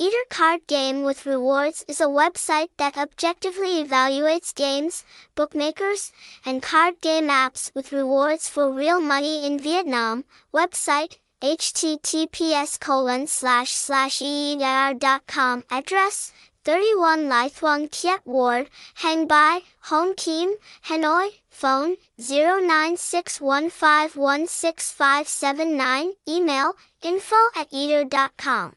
Eedir Card Game with Rewards is a website that objectively evaluates games, bookmakers, and card game apps with rewards for real money in Vietnam. Website https colon slash slash com address 31 Lai Thuong Kiet Ward, Hang Bai, Hoan Kiem, Hanoi, phone 0961516579, email info at eedir.com.